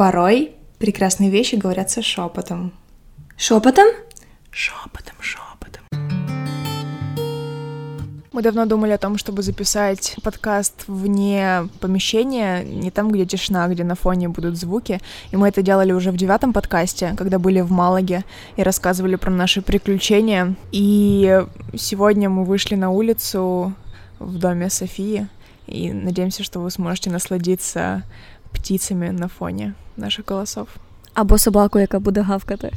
Порой прекрасные вещи говорятся шепотом. Шепотом? Шепотом, шепотом. Мы давно думали о том, чтобы записать подкаст вне помещения, не там, где тишина, где на фоне будут звуки. И мы это делали уже в девятом подкасте, когда были в Малаге и рассказывали про наши приключения. И сегодня мы вышли на улицу в доме Софии и надеемся, что вы сможете насладиться птицами на фоні наших голосов. Або собаку, яка буде гавкати.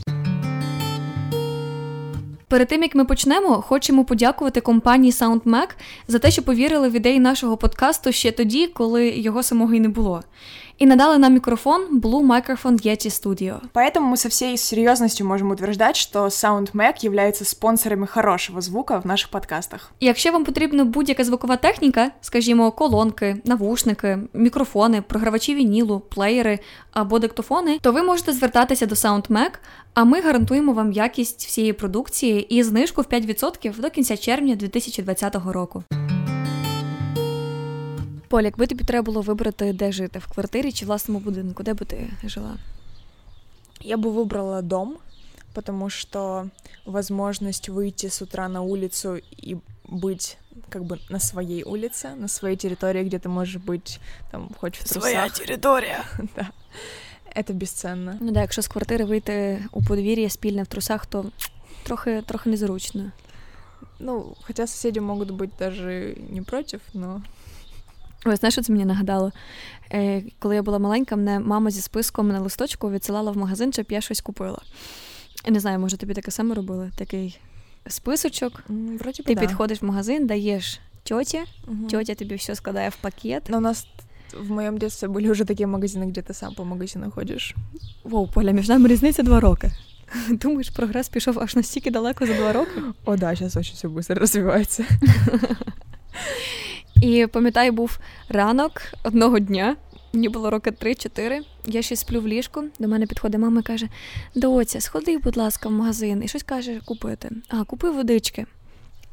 Перед тим як ми почнемо, хочемо подякувати компанії SoundMac за те, що повірили в ідеї нашого подкасту ще тоді, коли його самого й не було. И надали нам микрофон Blue Microphone Yeti Studio. Поэтому мы со всей серьезностью можем утверждать, что SoundMac является спонсорами хорошего звука в наших подкастах. Якщо вам потрібна будь-яка звукова техніка, скажімо, колонки, навушники, мікрофони, програвачі вінілу, плеєри або диктофони, то ви можете звертатися до SoundMac, а ми гарантуємо вам якість всієї продукції і знижку в 5% до кінця червня 2020 року. Поль, якби тобі треба було вибрати, де жити, в квартирі чи в власному будинку, де би ти жила? Я бы выбрала дом, потому что возможность выйти с утра на улицу и быть как бы на своей улице, на своей территории, где ты можешь быть там хоть в трусах. Своя территория. да. Это бесценно. Ну да, якщо з квартири вийти у подвір'я спільне в трусах, то трохи, трохи незручно. Ну, хотя соседи могут быть даже не против, но Ось знаєш, що це мені нагадало? Е, Коли я була маленька, мене мама зі списком на листочку відсилала в магазин, щоб я щось купила. Я не знаю, може тобі таке саме робили? Такий списочок. Вроде Ти да. підходиш в магазин, даєш тьоті, Мгм. тьотя тобі все складає в пакет. Но у нас в моем детстве были уже такие магазины, где ты сам по магазину ходишь. Воу, Поля, між нами різниця два роки. Думаєш, прогрес пішов аж настільки далеко за два роки? О, да, сейчас очень все быстро развивается. І пам'ятаю, був ранок одного дня. Мені було роки 3-4. Я ще сплю в ліжку. До мене підходить мама і каже: Доця, сходи, будь ласка, в магазин і щось каже купити. А, купи водички.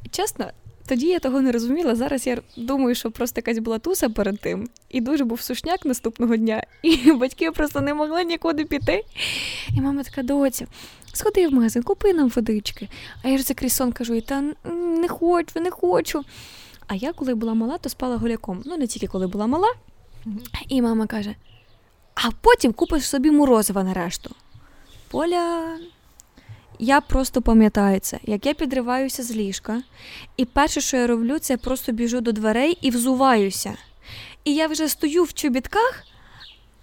І чесно, тоді я того не розуміла. Зараз я думаю, що просто якась була туса перед тим, і дуже був сушняк наступного дня, і батьки просто не могли нікуди піти. І мама така: доця, сходи в магазин, купи нам водички. А я ж за крізь сон кажу, та не хочу, не хочу. А я, коли була мала, то спала голяком. Ну, не тільки коли була мала. І мама каже: а потім купиш собі морозива нарешту. Поля. Я просто пам'ятаю це, як я підриваюся з ліжка, і перше, що я роблю, це я просто біжу до дверей і взуваюся. І я вже стою в чобітках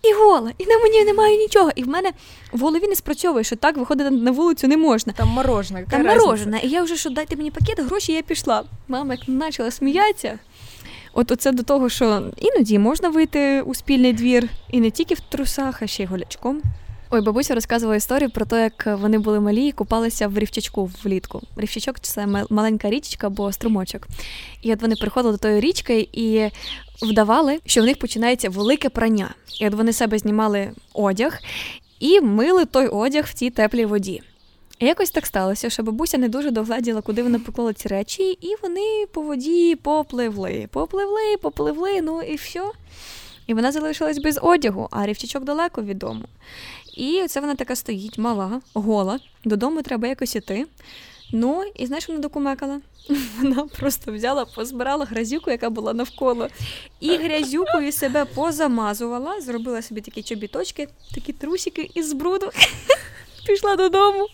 і гола, і на мені немає нічого. І в мене в голові не спрацьовує, що так виходити на вулицю не можна. Там морожена. Там морожена. І я вже що дайте мені пакет, гроші, я пішла. Мама як почала сміятися. От оце до того, що іноді можна вийти у спільний двір і не тільки в трусах, а ще й голячком. Ой, бабуся розказувала історію про те, як вони були малі і купалися в рівчачку влітку. Рівчачок це маленька річка або струмочок. І от вони приходили до тої річки і вдавали, що в них починається велике прання. І от вони себе знімали одяг і мили той одяг в цій теплій воді. І якось так сталося, що бабуся не дуже догледіла, куди вона поклала ці речі, і вони по воді попливли, попливли, попливли, ну і все. І вона залишилась без одягу, а рівчачок далеко від дому. І це вона така стоїть, мала, гола. Додому треба якось іти. Ну, і знаєш, що вона докумекала? Вона просто взяла, позбирала грязюку, яка була навколо, і грязюкою себе позамазувала, зробила собі такі чобіточки, такі трусики із бруду. Пішла додому.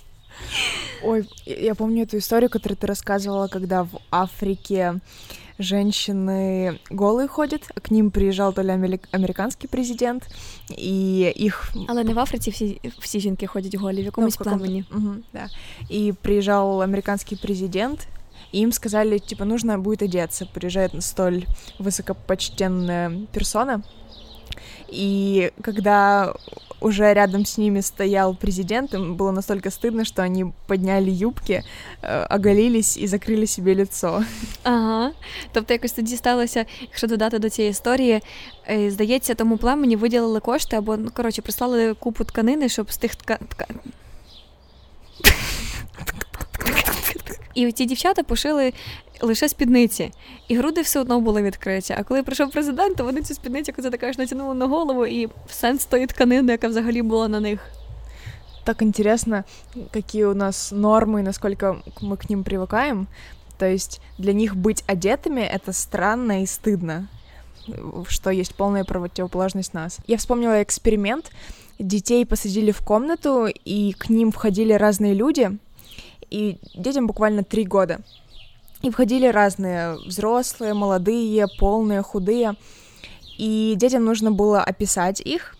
Ой, я я помню эту историю, которую ты рассказывала, когда в Африке женщины голые ходят, к ним приезжал то ли амели- американский президент, и их... Але не в Африці всі, всі жінки ходять голі, в якомусь Ну, в каком-то- племені. Мгм, да. И приезжал американский президент, и им сказали, типа, нужно будет одеться. Приезжает столь высокопочтенная персона, и когда уже рядом с ними стоял президент, им было настолько стыдно, что они подняли юбки, э, оголились и закрыли себе лицо. Ага. Тобто якось тоді сталося, якщо додати до цієї історії, е, здається, тому племені виділили кошти або, ну, коротше, прислали купу тканини, щоб з тих тка... тка... І ці дівчата пошили лише спідниці, і груди все одно були відкриті. А коли прийшов президент, то вони цю спідницю, як це така ж натягнули на голову, і сенс тої тканини, яка взагалі була на них. Так интересно, какие у нас нормы, насколько мы к ним привыкаем. То есть для них быть одетыми — это странно и стыдно, что есть полная противоположность нас. Я вспомнила эксперимент. Детей посадили в комнату, и к ним входили разные люди, и детям буквально три года. И входили разные взрослые, молодые, полные, худые. И детям нужно было описать их,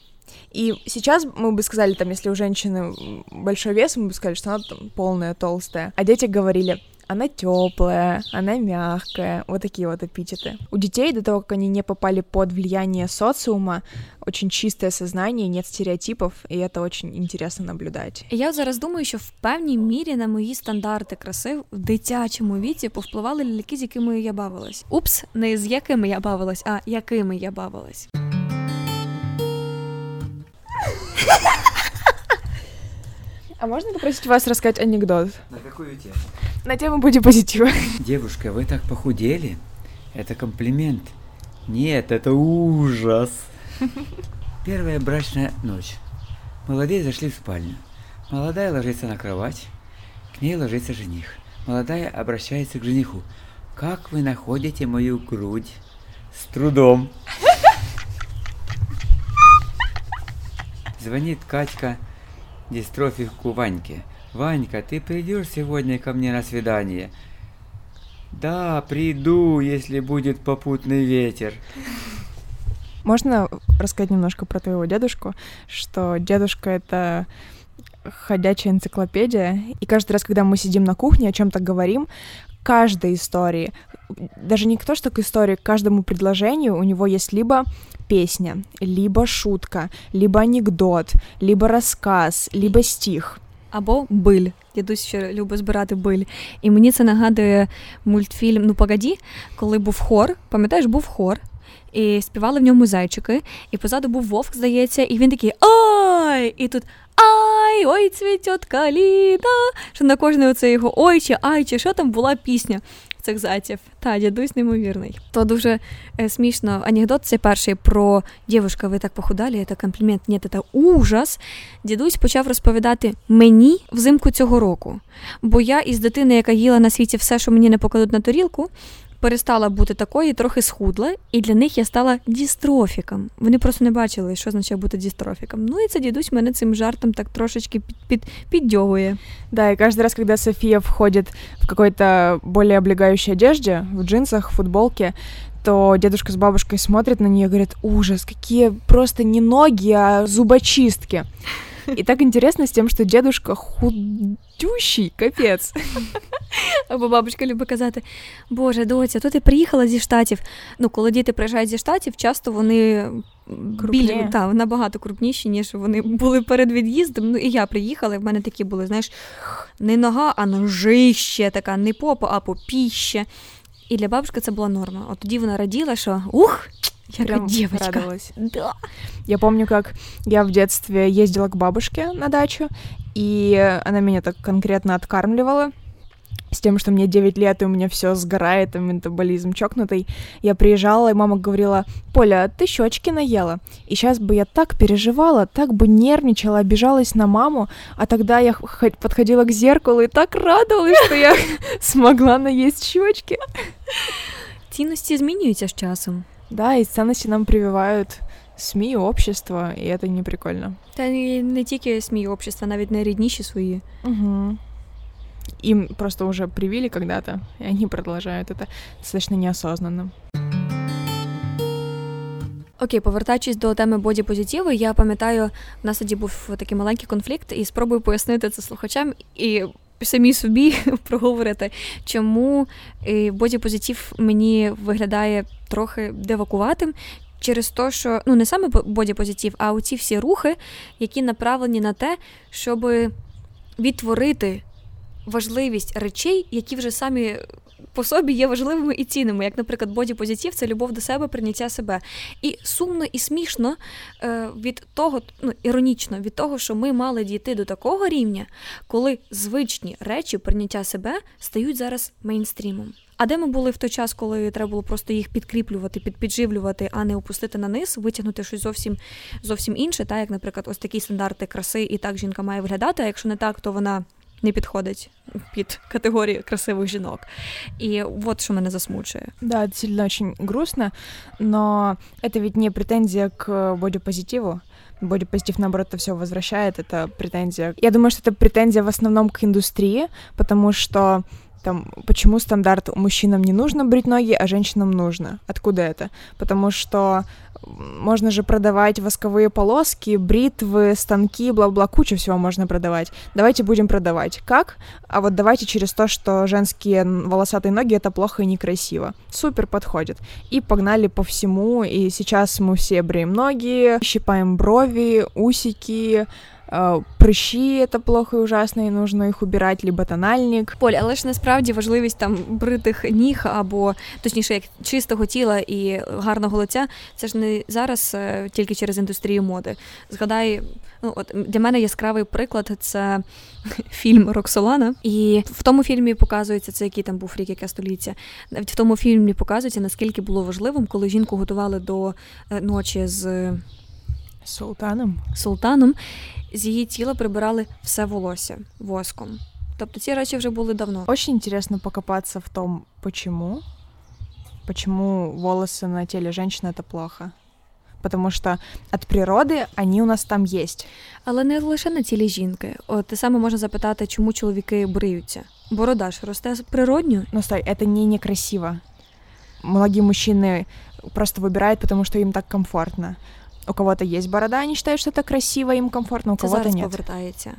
и сейчас мы бы сказали, там, если у женщины большой вес, мы бы сказали, что она там полная, толстая. А дети говорили, она теплая, она мягкая, вот такие вот эпитеты. У детей до того, как они не попали под влияние социума, очень чистое сознание, нет стереотипов, и это очень интересно наблюдать. Я зараз думаю, що в певній мірі на мої стандарти краси в дитячому віці повпливали ляльки, з якими я бавилась. Упс, не з якими я бавилась, а якими я бавилась. А можно попросить вас рассказать анекдот? На какую тему? На тему бодипозитива. Девушка, вы так похудели? Это комплимент. Нет, это ужас. Первая брачная ночь. Молодые зашли в спальню. Молодая ложится на кровать. К ней ложится жених. Молодая обращается к жениху. Как вы находите мою грудь? С трудом. Звонит Катька дистрофику Ваньке. Ванька, ты придешь сегодня ко мне на свидание? Да, приду, если будет попутный ветер. Можно рассказать немножко про твоего дедушку, что дедушка это ходячая энциклопедия, и каждый раз, когда мы сидим на кухне, о чем-то говорим, каждой истории, даже не то, что к истории, к каждому предложению у него есть либо песня, либо шутка, либо анекдот, либо розказ, либо стих. Або биль. Дідусь ще любить збирати биль. І мені це нагадує мультфільм Ну погоді, коли був хор. Пам'ятаєш, був хор, і співали в ньому зайчики, і позаду був вовк, здається, і він такий Ай! І тут Ай, ой, цвітет каліна. Що на кожне оце його ой чи ай, чи що там була пісня цих зайців. Та, дідусь неймовірний. То дуже е, смішно. Анекдот це перший про дівушка, ви так похудалі, це комплімент, ні, це ужас. Дідусь почав розповідати мені взимку цього року. Бо я із дитини, яка їла на світі все, що мені не покладуть на тарілку, перестала бути такою, трохи схудла, і для них я стала дістрофіком. Вони просто не бачили, що означає бути дістрофіком. Ну і це дідусь мене цим жартом так трошечки під, під, піддьогує. Да, и каждый раз, когда София входит в какой-то более облегающей одежде, в джинсах, в футболке, то дедушка с бабушкой смотрят на нее и говорят, ужас, какие просто не ноги, а зубочистки. И так интересно с тем, что дедушка худющий, капец. Або бабушка любить казати: Боже, доця, то ти приїхала зі штатів. Ну, коли діти приїжджають зі штатів, часто вони біль, та, набагато крупніші, ніж вони були перед від'їздом. Ну і я приїхала, і в мене такі були, знаєш, не нога, а ножище, така не попа, а попіще. І для бабушки це була норма. От тоді вона раділа, що ух, яка Прям дівчинка. радовалась. Да. Я помню, как я в детстве ездила к бабушке на дачу, и она меня так конкретно откармливала с тем, что мне 9 лет, и у меня все сгорает, и метаболизм чокнутый. Я приезжала, и мама говорила, Поля, ты щечки наела. И сейчас бы я так переживала, так бы нервничала, обижалась на маму, а тогда я х- подходила к зеркалу и так радовалась, что я смогла наесть щечки. Цінності змінюються з часом. Да, и ценности нам прививают СМИ, общество, и это не прикольно. Та й не тільки СМІ общества, навіть найрідніші свої. Угу. Им просто уже привили когда-то, и они продолжают это достаточно неосознанно. Окей, повертаючись до теми бодіпозитиву, я пам'ятаю, в нас тоді був такий маленький конфлікт, і спробую пояснити це слухачам і самі собі проговорити, чому е, бодіпозитив мені виглядає трохи девакуватим. Через те, що ну не саме бодіпозитив, а оці всі рухи, які направлені на те, щоб відтворити важливість речей, які вже самі по собі є важливими і цінними, як, наприклад, бодіпозитив це любов до себе, прийняття себе. І сумно і смішно е, від того, ну іронічно від того, що ми мали дійти до такого рівня, коли звичні речі прийняття себе стають зараз мейнстрімом. А де ми були в той час, коли треба було просто їх підкріплювати, підпідживлювати, а не опустити на низ, витягнути щось зовсім зовсім інше, та як, наприклад, ось такі стандарти краси, і так жінка має виглядати. А якщо не так, то вона не підходить під категорію красивих жінок. І от що мене засмучує. Да, это сильно очень грустно, но это ведь не претензия к бодипозитиву. Бодипозитив, наоборот, это все возвращает, это претензия. Я думаю, что это претензия в основном к индустрии, потому что там, почему стандарт мужчинам не нужно брить ноги, а женщинам нужно? Откуда это? Потому что можно же продавать восковые полоски, бритвы, станки, бла-бла, кучу всего можно продавать. Давайте будем продавать. Как? А вот давайте через то, что женские волосатые ноги это плохо и некрасиво. Супер подходит. И погнали по всему, и сейчас мы все бреем ноги, щипаем брови, усики, Э, прыщи это плохо і ужасно, і нужно їх убирати, либо тональник. Поль, але ж насправді важливість там бритих ніг або точніше, як чистого тіла і гарного лиця, це ж не зараз е, тільки через індустрію моди. Згадай, ну от для мене яскравий приклад це фільм Роксолана, і в тому фільмі показується це, який там був рік, яке століття. Навіть в тому фільмі показується наскільки було важливим, коли жінку готували до е, ночі з султаном. Султаном з її тіла прибирали все волосся воском. Тобто ці речі вже були давно. Очень интересно покопаться в том, почему. Почему волосы на теле женщины это плохо. Потому что от природи они у нас там є. Але не лише на тілі жінки. От те саме можна запитати, чому чоловіки бриються. Борода ж росте природньо. Ну стой, это не некрасиво. Многие мужчины просто выбирают, потому что им так комфортно. У кого-то є борода, они считают, что это красиво, им комфортно, у Це кого-то зараз нет. повертається.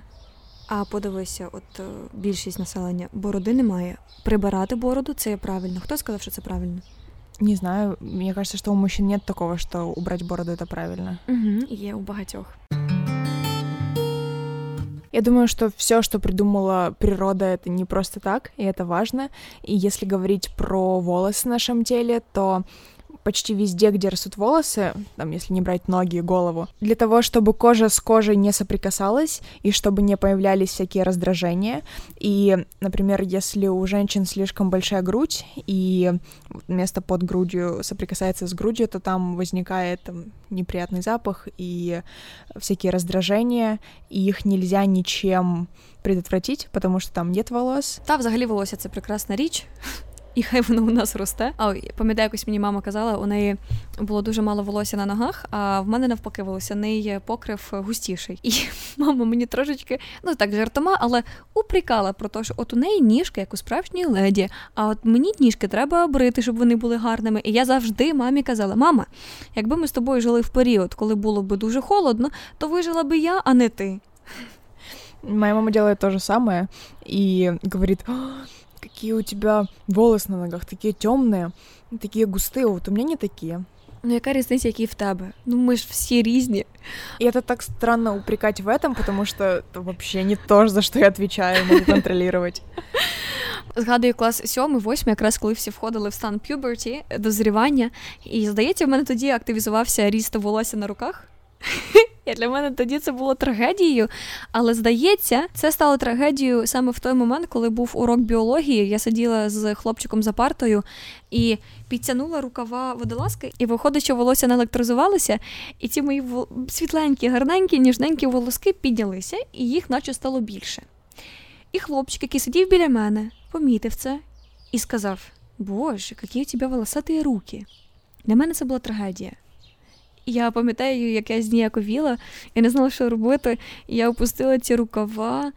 А подивися, от е, більшість населення бороди немає. Прибирати бороду це є правильно. Хто сказав, що це правильно? Не знаю, мне кажется, что у мужчин нет такого, что убрать бороду это правильно. Угу. Є у багатьох. Я думаю, что все, что придумала природа, это не просто так, и это важно. И если говорить про волосы в нашем теле, то почти везде, где растут волосы, там, если не брать ноги и голову, для того, чтобы кожа с кожей не соприкасалась и чтобы не появлялись всякие раздражения. И, например, если у женщин слишком большая грудь и место под грудью соприкасается с грудью, то там возникает там, неприятный запах и всякие раздражения, и их нельзя ничем предотвратить, потому что там нет волос. Та взагалі волосся це прекрасна річ. І хай воно у нас росте. А пам'ятаю, якось мені мама казала, у неї було дуже мало волосся на ногах, а в мене навпаки волосяний покрив густіший. І мама мені трошечки, ну так жартома, але упрікала про те, що от у неї ніжки, як у справжній леді, а от мені ніжки треба брити, щоб вони були гарними. І я завжди мамі казала: мама, якби ми з тобою жили в період, коли було б дуже холодно, то вижила би я, а не ти. Моя мама делает то же самое и говорит, какие у тебя волосы на ногах, такие темные, такие густые, вот у меня не такие. Ну, яка різниця, які в тебе? Ну, ми ж всі різні. И это так странно упрекать в этом, потому что это вообще не то, за что я отвечаю, могу контролировать. Згадую клас сьомий, восьмий, якраз коли всі входили в стан пюберті, дозрівання. І здається, в мене тоді активізувався ріст волосся на руках. І для мене тоді це було трагедією. Але здається, це стало трагедією саме в той момент, коли був урок біології. Я сиділа з хлопчиком за партою і підтягнула рукава водолазки, і виходить, що волосся не електризувалося, і ці мої світленькі, гарненькі, ніжненькі волоски піднялися, і їх наче стало більше. І хлопчик, який сидів біля мене, помітив це і сказав: Боже, які у тебе волосаті руки. Для мене це була трагедія. Я пам'ятаю, як я зніяковіла, я не знала, що робити. Я опустила ці рукава,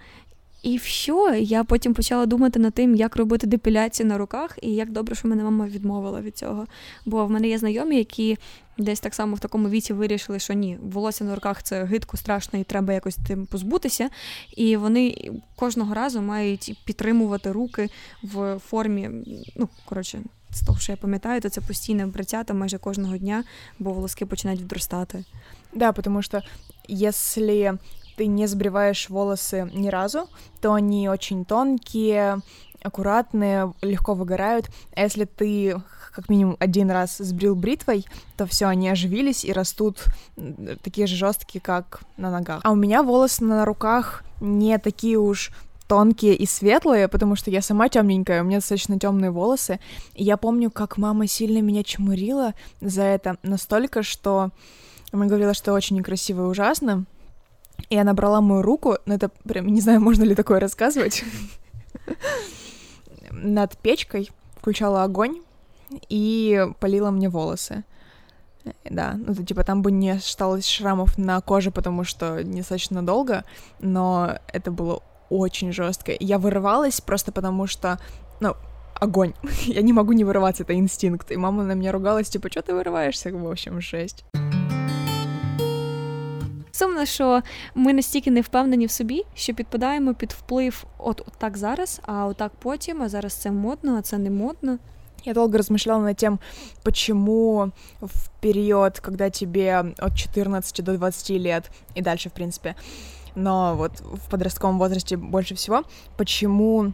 і все. Я потім почала думати над тим, як робити депіляцію на руках, і як добре, що мене мама відмовила від цього. Бо в мене є знайомі, які десь так само в такому віці вирішили, що ні, волосся на руках це гидко, страшно, і треба якось тим позбутися. І вони кожного разу мають підтримувати руки в формі, ну коротше з того, що я пам'ятаю, то це постійне бриття там майже кожного дня, бо волоски починають відростати. Да, потому что если ты не сбриваешь волосы ни разу, то они очень тонкие, аккуратные, легко выгорают. А если ты как минимум один раз сбрил бритвой, то все, они оживились и растут такие же жесткие, как на ногах. А у меня волосы на руках не такие уж тонкие и светлые, потому что я сама темненькая, у меня достаточно темные волосы. И я помню, как мама сильно меня чмурила за это настолько, что она говорила, что очень некрасиво и ужасно. И она брала мою руку, ну это прям, не знаю, можно ли такое рассказывать, над печкой, включала огонь, и полила мне волосы. Да, ну, то, типа, там бы не осталось шрамов на коже, потому что достаточно долго, но это было очень жестко. Я вырывалась просто потому что, ну, огонь. Я не могу не вырываться, это инстинкт. И мама на меня ругалась, типа, что ты вырываешься? В общем, жесть. Сумно, що ми настільки не впевнені в собі, що підпадаємо під вплив от, от так зараз, а отак потім, а зараз це модно, а це не модно. Я долго размышляла над тем, почему в период, когда тебе от 14 до 20 лет и дальше, в принципе, но вот в подростковом возрасте больше всего, почему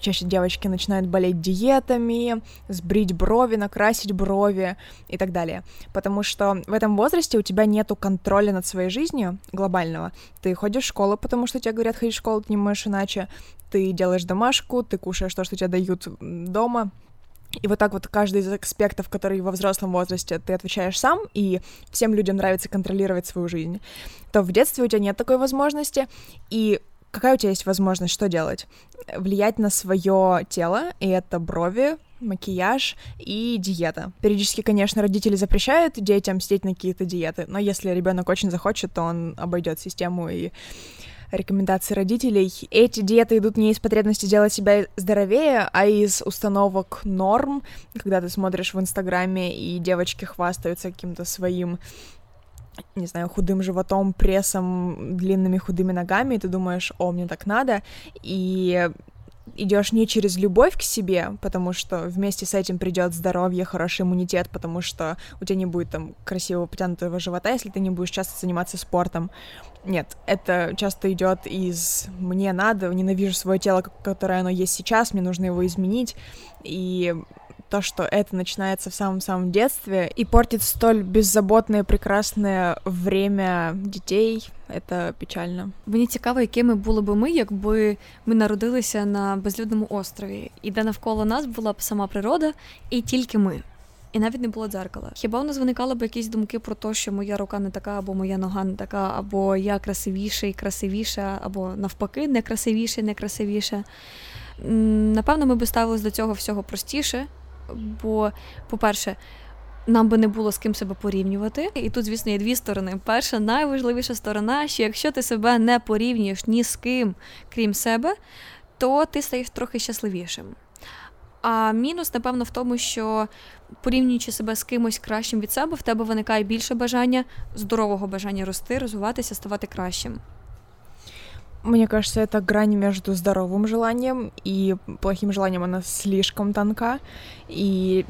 чаще девочки начинают болеть диетами, сбрить брови, накрасить брови и так далее. Потому что в этом возрасте у тебя нету контроля над своей жизнью глобального. Ты ходишь в школу, потому что тебе говорят, ходить в школу, ты не можешь иначе. Ты делаешь домашку, ты кушаешь то, что тебе дают дома, и вот так вот каждый из аспектов, которые во взрослом возрасте ты отвечаешь сам, и всем людям нравится контролировать свою жизнь, то в детстве у тебя нет такой возможности, и какая у тебя есть возможность, что делать? Влиять на свое тело, и это брови, макияж и диета. Периодически, конечно, родители запрещают детям сидеть на какие-то диеты, но если ребенок очень захочет, то он обойдет систему и рекомендации родителей. Эти диеты идут не из потребности сделать себя здоровее, а из установок норм, когда ты смотришь в Инстаграме, и девочки хвастаются каким-то своим не знаю, худым животом, прессом, длинными худыми ногами, и ты думаешь, о, мне так надо, и идешь не через любовь к себе, потому что вместе с этим придет здоровье, хороший иммунитет, потому что у тебя не будет там красивого потянутого живота, если ты не будешь часто заниматься спортом. Нет, это часто идет из мне надо, ненавижу свое тело, которое оно есть сейчас, мне нужно его изменить, и то, что это начинается в самом-самом детстве и портит столь беззаботное, прекрасное время детей, это печально. Мені цікаво, якими були б ми, якби ми народилися на безлюдному острові, і де навколо нас була б сама природа, і тільки ми. І навіть не було дзеркала. Хіба у нас виникали б якісь думки про те, що моя рука не така, або моя нога не така, або я красивіший, красивіша, або навпаки, не красивіше, не красивіше. Напевно, ми б ставились до цього всього простіше, Бо, по-перше, нам би не було з ким себе порівнювати. І тут, звісно, є дві сторони. Перша найважливіша сторона, що якщо ти себе не порівнюєш ні з ким, крім себе, то ти стаєш трохи щасливішим. А мінус, напевно, в тому, що порівнюючи себе з кимось кращим від себе, в тебе виникає більше бажання, здорового бажання рости, розвиватися, ставати кращим. Мне кажется, это грань между здоровым желанием и плохим желанием, она слишком тонка, и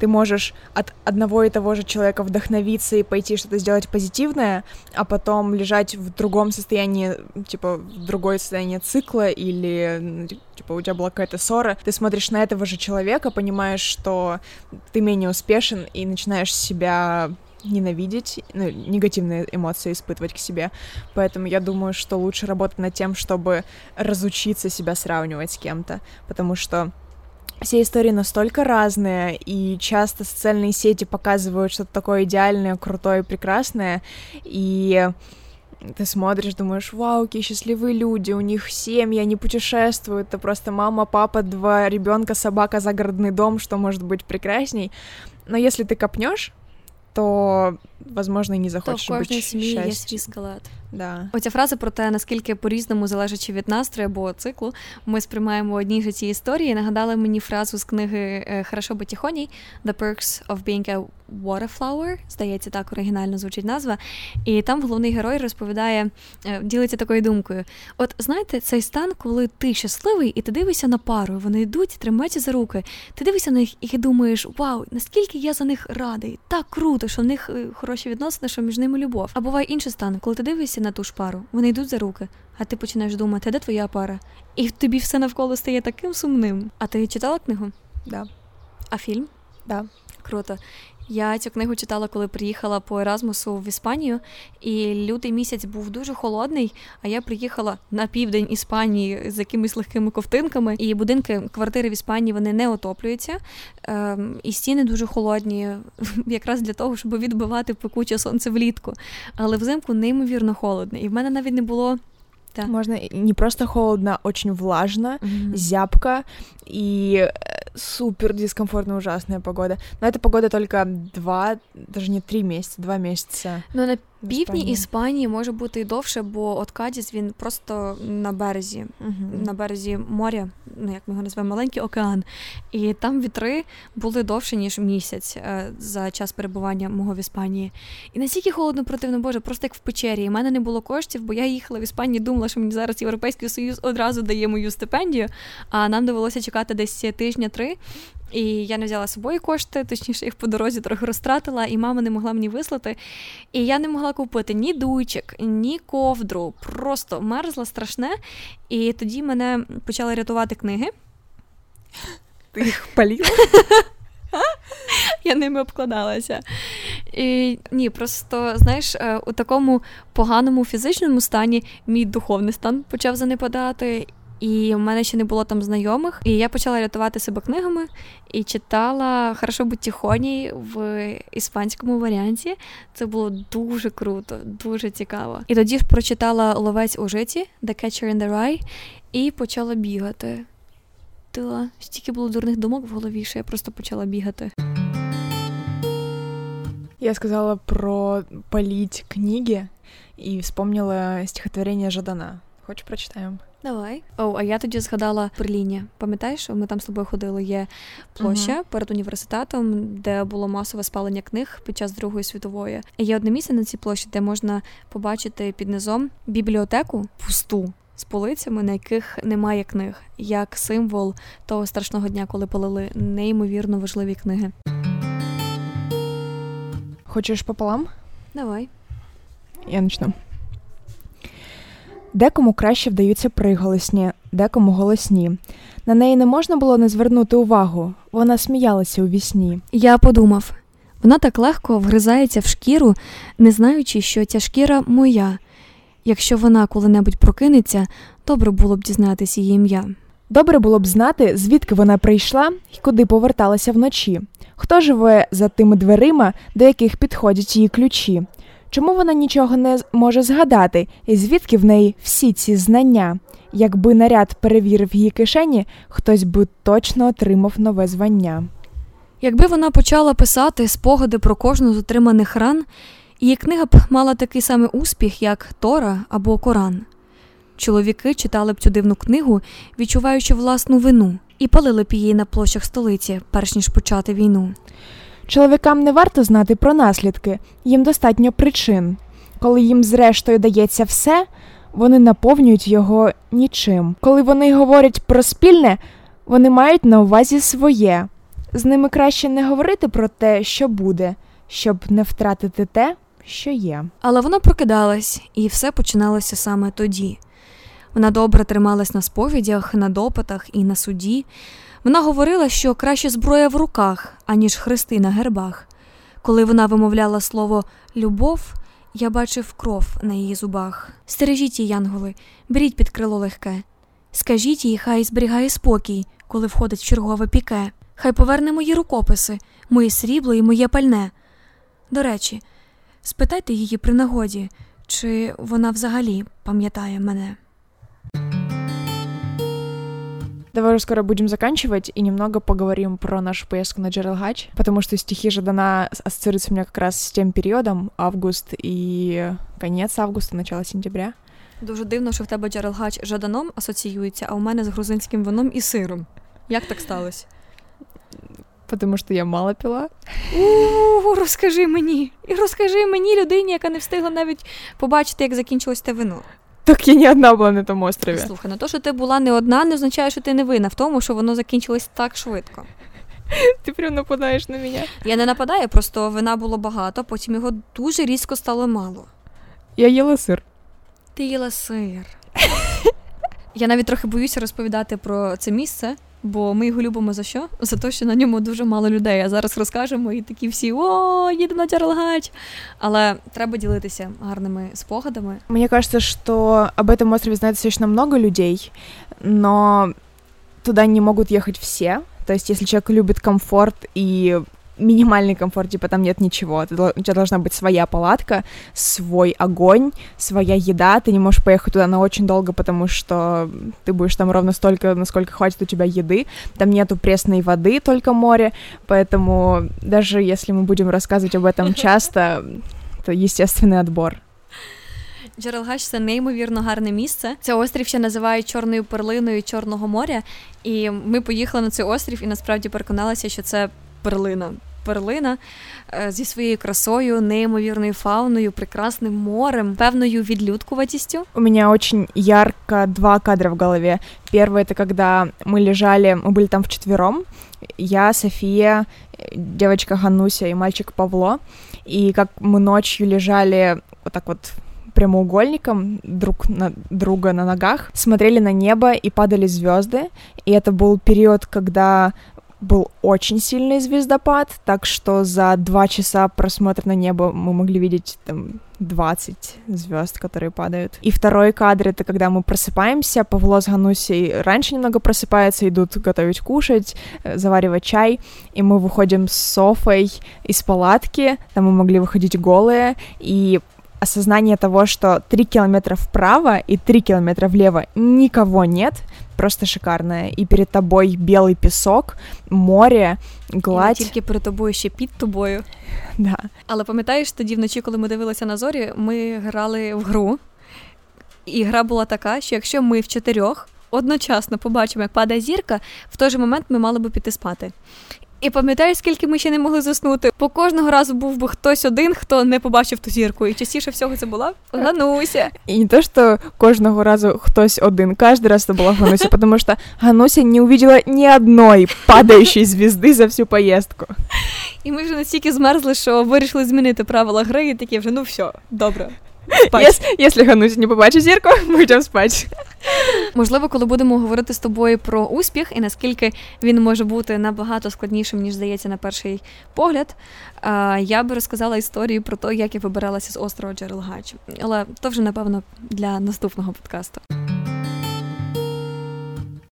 ты можешь от одного и того же человека вдохновиться и пойти что-то сделать позитивное, а потом лежать в другом состоянии, типа, в другое состояние цикла, или, ну, типа, у тебя была какая-то ссора, ты смотришь на этого же человека, понимаешь, что ты менее успешен, и начинаешь себя ненавидеть, ну, негативные эмоции испытывать к себе. Поэтому я думаю, что лучше работать над тем, чтобы разучиться себя сравнивать с кем-то, потому что все истории настолько разные, и часто социальные сети показывают что-то такое идеальное, крутое, прекрасное, и ты смотришь, думаешь, вау, какие счастливые люди, у них семьи, они путешествуют, это просто мама, папа, два ребенка, собака, загородный дом, что может быть прекрасней. Но если ты копнешь, то возможно, і не захочеш То в кожній сім'ї є свій скелет. Да. Оця фраза про те, наскільки по-різному, залежачи від настрою або циклу, ми сприймаємо одні ж ці історії. Нагадали мені фразу з книги е, Хорошо би тихоній The Perks of Being a Waterflower, здається, так оригінально звучить назва. І там головний герой розповідає, е, ділиться такою думкою: от знаєте, цей стан, коли ти щасливий, і ти дивишся на пару, вони йдуть, тримаються за руки. Ти дивишся на них і думаєш, вау, наскільки я за них радий, так круто, що в них е, хороші хороші відносини, що між ними любов. А буває інший стан, коли ти дивишся на ту ж пару, вони йдуть за руки, а ти починаєш думати, де твоя пара? І тобі все навколо стає таким сумним. А ти читала книгу? Да. А фільм? Да. Круто. Я цю книгу читала, коли приїхала по Еразмусу в Іспанію, і лютий місяць був дуже холодний. А я приїхала на південь Іспанії з якимись легкими ковтинками. І будинки, квартири в Іспанії вони не отоплюються, ем, і стіни дуже холодні, якраз для того, щоб відбивати пекуче сонце влітку. Але взимку неймовірно холодно. І в мене навіть не було. Да. Можно не просто холодно, а очень влажно, Мгм. зябко и э, супер дискомфортно ужасная погода. Но эта погода только два, даже не три месяца, два месяца. Ну, на в півдні Іспанії. Іспанії може бути і довше, бо от Кадіс він просто на березі. Мгм. на березі моря, ну як ми його називаємо, маленький океан. І там вітри були довше, ніж місяць е, за час перебування мого в Іспанії. І настільки холодно противно, Боже, просто як в печері. І в мене не було коштів, бо я їхала в Іспанію, думала, що мені зараз Європейський Союз одразу дає мою стипендію, а нам довелося чекати десь тижня-три. І я не взяла з собою кошти, точніше, їх по дорозі трохи розтратила, і мама не могла мені вислати. І я не могла купити ні дуйчик, ні ковдру. Просто мерзла страшне. І тоді мене почали рятувати книги. Ты их полила? Я ними обкладалася. І, ні, просто знаєш, е, у такому поганому фізичному стані мій духовний стан почав занепадати. І в мене ще не було там знайомих. І я почала рятувати себе книгами і читала Хорошо будь тихоній в іспанському варіанті. Це було дуже круто, дуже цікаво. І тоді ж прочитала Ловець у житті The Catcher in the Rye і почала бігати. Та стільки було дурних думок в голові, що я просто почала бігати. Я сказала про полить книги и вспомнила стихотворение Жадана. Хочешь, прочитаем? Давай. О, а я тоді згадала в Берліні. Пам'ятаєш, ми там з тобою ходили? Є площа перед університетом, де було масове спалення книг під час Другої світової. І є одне місце на цій площі, де можна побачити під низом бібліотеку пусту. З полицями, на яких немає книг, як символ того страшного дня, коли палили неймовірно важливі книги. Хочешь пополам? Давай. Я почну. Декому краще вдаються приголосні, декому голосні. На неї не можна було не звернути увагу. Вона сміялася у вісні. Я подумав, вона так легко вгризається в шкіру, не знаючи, що ця шкіра моя. Якщо вона коли-небудь прокинеться, добре було б дізнатись її ім'я. Добре було б знати, звідки вона прийшла і куди поверталася вночі. Хто живе за тими дверима, до яких підходять її ключі? Чому вона нічого не може згадати, і звідки в неї всі ці знання? Якби наряд перевірив її кишені, хтось би точно отримав нове звання. Якби вона почала писати спогади про кожну з отриманих ран, її книга б мала такий самий успіх, як Тора або Коран. Чоловіки читали б цю дивну книгу, відчуваючи власну вину, і палили б її на площах столиці, перш ніж почати війну. Чоловікам не варто знати про наслідки, їм достатньо причин. Коли їм зрештою дається все, вони наповнюють його нічим. Коли вони говорять про спільне, вони мають на увазі своє. З ними краще не говорити про те, що буде, щоб не втратити те, що є. Але вона прокидалась, і все починалося саме тоді. Вона добре трималась на сповідях, на допитах і на суді. Вона говорила, що краще зброя в руках, аніж хрести на гербах. Коли вона вимовляла слово любов, я бачив кров на її зубах. Стережіть її, янголи, беріть під крило легке. Скажіть їй, хай зберігає спокій, коли входить чергове піке. Хай поверне мої рукописи, моє срібло і моє пальне. До речі, спитайте її при нагоді, чи вона взагалі пам'ятає мене. Давай уже скоро будем заканчивать и немного поговорим про нашу поездку на Джералгач, потому что стихи Жадана ассоциируются у меня как раз с тем периодом, август и конец августа, начало сентября. Дуже дивно, що в тебе Джерелгач Жаданом асоціюється, а у мене з грузинським вином і сиром. Як так сталося? Потому что я мало пила. У, розкажи мені. І розкажи мені, людині, яка не встигла навіть побачити, як закінчилось те вино Так я не одна была на этом острове. Слухай, ну то, що ти була не одна, не означає, що ти не винна в тому, що воно закінчилось так швидко. Ты прям нападаешь на меня. Я не нападаю, просто вина було багато, потім його дуже різко стало мало. Я ела сыр. Ти їла сир. Я навіть трохи боюся розповідати про це місце, бо ми його любимо за що? За те, що на ньому дуже мало людей. А зараз розкажемо і такі всі о, їдемо на Джерелгач. Але треба ділитися гарними спогадами. Мені кажется, що об этом острові знається достаточно много людей, но туда не можуть їхати всі. То есть, если человек любит комфорт и минимальный комфорт, типа там нет ничего, ты дол- у тебя должна быть своя палатка, свой огонь, своя еда, ты не можешь поехать туда на очень долго, потому что ты будешь там ровно столько, насколько хватит у тебя еды, там нету пресной воды, только море, поэтому даже если мы будем рассказывать об этом часто, это естественный отбор. Джерелгач це неймовірно гарне місце. Це острів ще називають чорною перлиною Чорного моря. І ми поїхали на цей острів і насправді переконалися, що це перлина. Перлина е, зі своєю красою, неймовірною фауною, прекрасним морем, певною відлюдкуватістю. У меня очень ярко два кадра в голове. Первый это когда мы лежали, мы были там вчетвером. Я, София, э, девочка Гануся и мальчик Павло. И как мы ночью лежали вот так вот прямоугольником друг на друга на ногах, смотрели на небо и падали звезды. И это был период, когда был очень сильный звездопад, так что за два часа просмотра на небо мы могли видеть там 20 звезд, которые падают. И второй кадр это когда мы просыпаемся, Павло с Ганусей раньше немного просыпаются, идут готовить кушать, э, заваривать чай, и мы выходим с Софой из палатки, там мы могли выходить голые, и осознание того, что 3 километра вправо и 3 километра влево никого нет, просто шикарное. И перед тобой белый песок, море, І не гладь. тільки перед тобою, ще під тобою. Да. Але пам'ятаєш, тоді вночі, коли ми дивилися на зорі, ми грали в гру. І гра була така, що якщо ми в чотирьох одночасно побачимо, як падає зірка, в той же момент ми мали би піти спати. І пам'ятаєш, скільки ми ще не могли заснути? По кожного разу був би хтось один, хто не побачив ту зірку. І частіше всього це була Гануся. И не то, что кожного разу хтось один, каждый раз это была Гануся, потому что Гануся не увидела ни одной падающей звезды за всю поездку. І ми вже настільки змерзли, що вирішили змінити правила гри, і такі вже, ну все, добре. Спать. Ес- Если Гануся не побачит зерку, мы идем спать. Можливо, коли будемо говорити з тобою про успіх і наскільки він може бути набагато складнішим, ніж здається на перший погляд, я би розказала історію про те, як я вибиралася з острова Джерелгач. Але то вже, напевно, для наступного подкасту.